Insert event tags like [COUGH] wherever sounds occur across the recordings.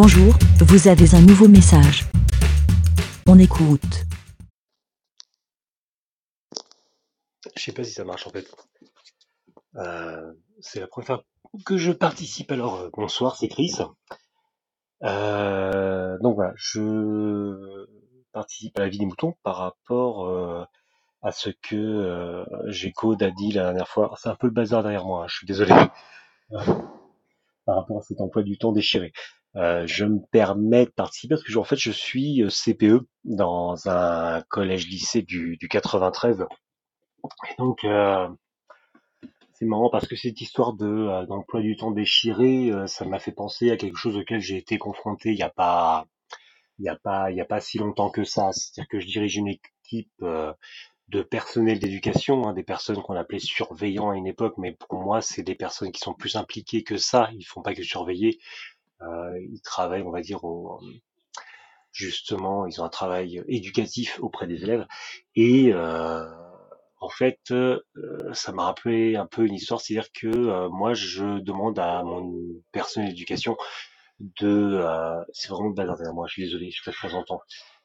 Bonjour, vous avez un nouveau message. On écoute. Je sais pas si ça marche en fait. Euh, c'est la première fois que je participe. Alors euh, bonsoir, c'est Chris. Euh, donc voilà, je participe à la vie des moutons par rapport à ce que G-Code a dit la dernière fois. C'est un peu le bazar derrière moi, hein, je suis désolé. Par rapport à cet emploi du temps déchiré. Euh, je me permets de participer parce que je- en fait je suis euh, CPE dans un collège-lycée du, du 93. Et donc euh, c'est marrant parce que cette histoire de euh, d'emploi du temps déchiré, ça m'a fait penser à quelque chose auquel j'ai été confronté il y a pas il y a pas il y a pas si longtemps que ça. C'est-à-dire que je dirige une équipe de personnel d'éducation, hein, des personnes qu'on appelait surveillants à une époque, mais pour moi c'est des personnes qui sont plus impliquées que ça. Ils font pas que surveiller. Euh, ils travaillent, on va dire, au, justement, ils ont un travail éducatif auprès des élèves. Et euh, en fait, euh, ça m'a rappelé un peu une histoire, c'est-à-dire que moi, je demande à mon personnel d'éducation de... c'est vraiment de bazar moi, je suis désolé, je fais très longtemps.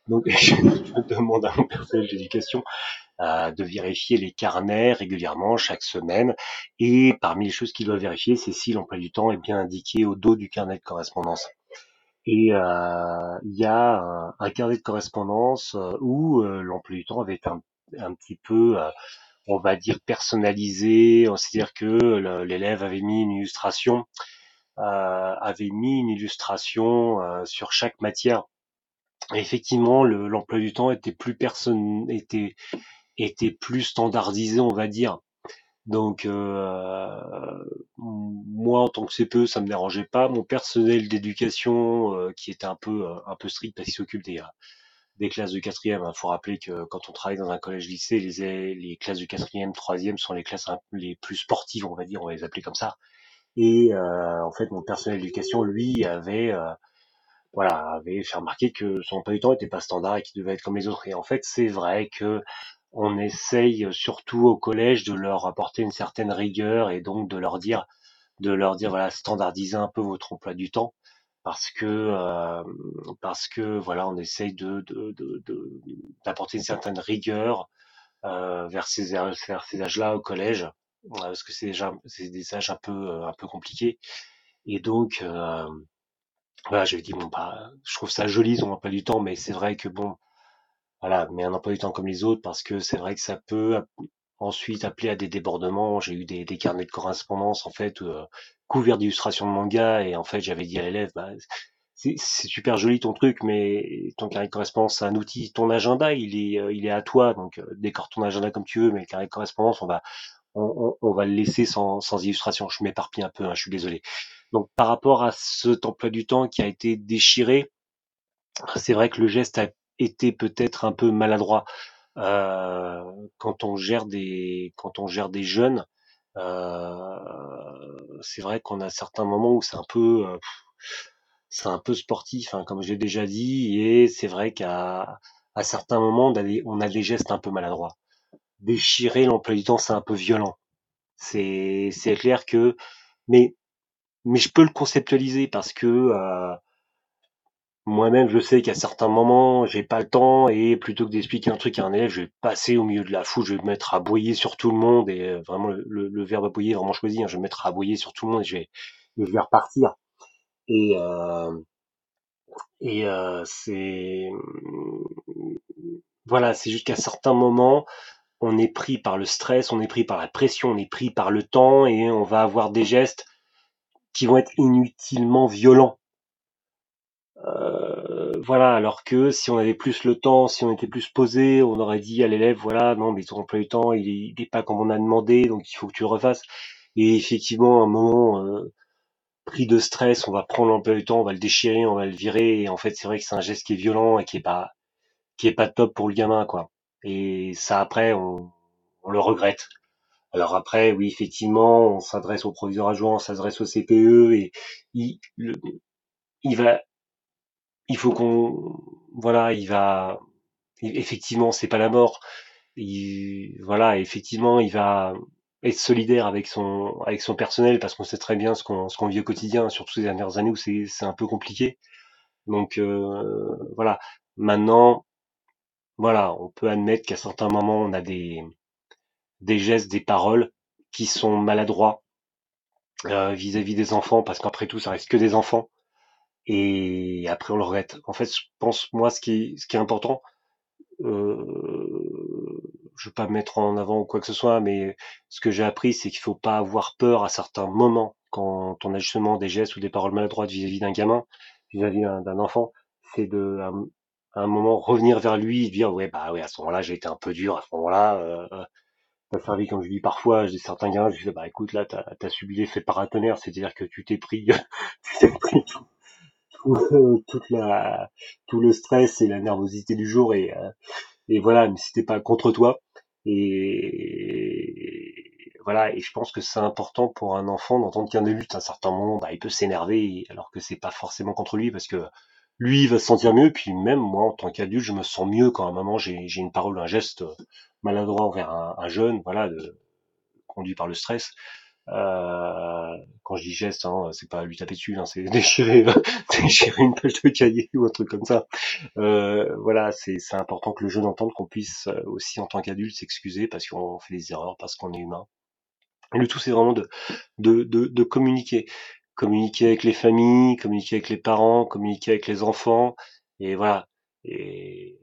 Donc, [LAUGHS] je demande à mon personnel d'éducation de vérifier les carnets régulièrement, chaque semaine. Et parmi les choses qu'il doit vérifier, c'est si l'emploi du temps est bien indiqué au dos du carnet de correspondance. Et euh, il y a un, carnet de correspondance euh, où euh, l'emploi du temps avait un, un petit peu, on va dire, personnalisé. C'est-à-dire que l'élève avait mis une illustration, avait mis une illustration sur chaque matière. Effectivement, le- l'emploi du temps était plus personne, était était plus standardisé, on va dire. Donc euh, moi en tant que CPE, ça me dérangeait pas. Mon personnel d'éducation euh, qui était un peu euh, un peu strict parce qu'il s'occupe des euh, classes de quatrième. Il faut rappeler que quand on travaille dans un collège-lycée, les les classes de quatrième, troisième sont les classes les plus sportives, on va dire, on va les appeler comme ça. Et euh, en fait, mon personnel d'éducation, lui, avait euh, voilà avait fait remarquer que son emploi du temps était pas standard et qu'il devait être comme les autres. Et en fait, c'est vrai que on essaye surtout au collège de leur apporter une certaine rigueur et donc de leur dire de leur dire voilà standardiser un peu votre emploi du temps parce que euh, parce que voilà on essaye de de- de- de- d'apporter une certaine rigueur euh, vers ces vers ces âges-là au collège euh, parce que c'est déjà c'est des âges un peu euh, un peu compliqués. Et donc euh, voilà je dit bon bah je trouve ça joli son emploi du temps mais c'est vrai que bon voilà mais un emploi du temps comme les autres parce que c'est vrai que ça peut ensuite appeler à des débordements. J'ai eu des, des carnets de correspondance en fait euh, couverts d'illustrations de manga et en fait j'avais dit à l'élève bah, c'est super joli ton truc mais ton carnet de correspondance c'est un outil. Ton agenda il est euh, il est à toi donc euh, décore ton agenda comme tu veux mais le carnet de correspondance on va on va le laisser sans, sans illustration. Je m'éparpille un peu hein, je suis désolé. Donc par rapport à cet emploi du temps qui a été déchiré c'est vrai que le geste a été peut-être un peu maladroit euh, quand on gère des quand on gère des jeunes, euh, c'est vrai qu'on a certains moments où c'est un peu euh, c'est un peu sportif, hein, comme j'ai déjà dit, et c'est vrai qu'à à certains moments on a, des, gestes un peu maladroits. Déchirer l'emploi du temps, c'est un peu violent. C'est clair que mais mais je peux le conceptualiser parce que moi-même, je sais qu'à certains moments, j'ai pas le temps et plutôt que d'expliquer un truc à un élève, je vais passer au milieu de la foule, je vais me mettre à aboyer sur tout le monde et euh, vraiment le, le- le verbe aboyer est vraiment choisi. hein, je vais me mettre à aboyer sur tout le monde et je vais, je vais repartir. Et euh, et euh, c'est voilà, c'est juste qu'à certains moments, on est pris par le stress, on est pris par la pression, on est pris par le temps et on va avoir des gestes qui vont être inutilement violents. Euh, voilà, alors que si on avait plus le temps, si on était plus posé, on aurait dit à l'élève, voilà, non, mais ton emploi du temps, il est, il est pas comme on a demandé, donc il faut que tu le refasses. Et effectivement, à un moment, euh, pris de stress, on va prendre l'emploi du temps, on va le déchirer, on va le virer, et en fait, c'est vrai que c'est un geste qui est violent et qui est pas, qui est pas top pour le gamin, quoi. Et ça, après, on, on le regrette. Alors après, oui, effectivement, on s'adresse au proviseur adjoint, on s'adresse au CPE, et il, il va, il faut qu'on, voilà, il va, effectivement, c'est pas la mort. Il, voilà, effectivement, il va être solidaire avec son, avec son personnel parce qu'on sait très bien ce qu'on, ce qu'on vit au quotidien, surtout ces dernières années où c'est, c'est un peu compliqué. Donc voilà. Maintenant, voilà, on peut admettre qu'à certains moments, on a des des gestes, des paroles qui sont maladroits vis-à-vis des enfants, parce qu'après tout, ça reste que des enfants. Et après, on le regrette. En fait, je pense, moi, ce qui est, ce qui est important, euh, je veux pas me mettre en avant ou quoi que ce soit, mais ce que j'ai appris, c'est qu'il faut pas avoir peur à certains moments quand on a justement des gestes ou des paroles maladroites vis-à-vis d'un gamin, vis-à-vis d'un enfant, c'est de à un moment revenir vers lui et dire ouais bah ouais à ce moment-là j'ai été un peu dur à ce moment-là euh, ça servi comme je dis parfois j'ai certains gars je dis bah écoute là t'as as subi l'effet paratonnerre c'est-à-dire que tu t'es pris [LAUGHS] tu t'es pris toute la tout le stress et la nervosité du jour et euh, et voilà mais c'était pas contre toi et voilà et je pense que c'est important pour un enfant d'entendre qu'un adulte à un certain moment bah, il peut s'énerver alors que c'est pas forcément contre lui parce que lui il va se sentir mieux, puis même moi en tant qu'adulte, je me sens mieux quand à un moment j'ai une parole, un geste maladroit envers un, jeune, voilà, conduit par le stress. Euh, quand je dis geste, hein, c'est pas lui taper dessus, hein, c'est [LAUGHS] déchirer, déchirer une page de cahier ou un truc comme ça. Euh, voilà, c'est important que le jeune entende qu'on puisse aussi en tant qu'adulte s'excuser parce qu'on fait des erreurs, parce qu'on est humain. le tout, c'est vraiment de, de, de, de communiquer communiquer avec les familles, communiquer avec les parents, communiquer avec les enfants, et voilà. Et,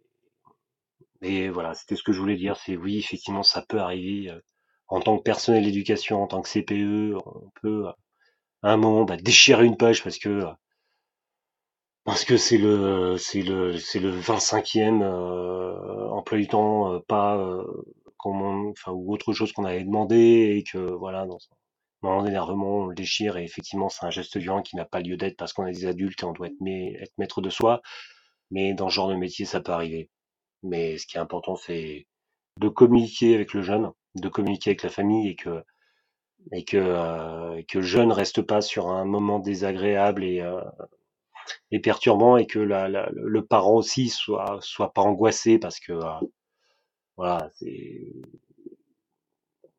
et voilà, c'était ce que je voulais dire. C'est oui, effectivement, ça peut arriver. Euh, en tant que personnel d'éducation, en tant que CPE, on peut à un moment bah, déchirer une page parce que parce que c'est le c'est le c'est le 25e euh, emploi du temps, euh, pas euh, enfin ou autre chose qu'on avait demandé et que voilà dans moment d'énervement, on le déchire et effectivement, c'est un geste violent qui n'a pas lieu d'être parce qu'on est des adultes et on doit être, être maître de soi. Mais dans ce genre de métier, ça peut arriver. Mais ce qui est important, c'est de communiquer avec le jeune, de communiquer avec la famille et que et que euh, que le jeune reste pas sur un moment désagréable et euh, et perturbant et que le parent aussi soit soit pas angoissé parce que euh, voilà c'est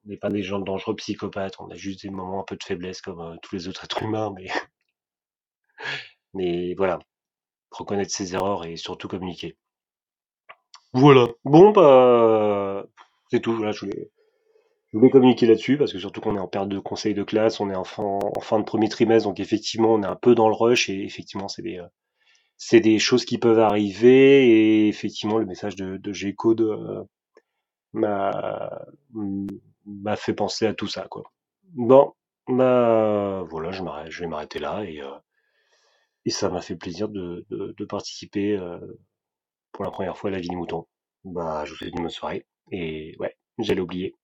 on n'est pas des gens dangereux psychopathes, on a juste des moments un peu de faiblesse comme tous les autres êtres humains, mais [LAUGHS] mais voilà, reconnaître ses erreurs et surtout communiquer. Voilà. Bon bah c'est tout. Je voulais, je voulais communiquer là-dessus parce que surtout qu'on est en période de conseil de classe, on est en fin, en fin de premier trimestre, donc effectivement on est un peu dans le rush et effectivement c'est des euh, c'est des choses qui peuvent arriver et effectivement le message de, de G-Code euh, m'a m'a fait penser à tout ça, quoi. Bon, bah voilà, je, je vais m'arrêter là et, euh, et ça m'a fait plaisir de, de, de participer euh, pour la première fois à la vie des moutons. Bah, je vous souhaite une bonne soirée et ouais, j'allais oublier.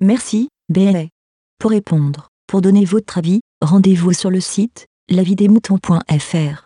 Merci, Bé. Pour répondre, pour donner votre avis, rendez-vous sur le site lavidemouton.fr.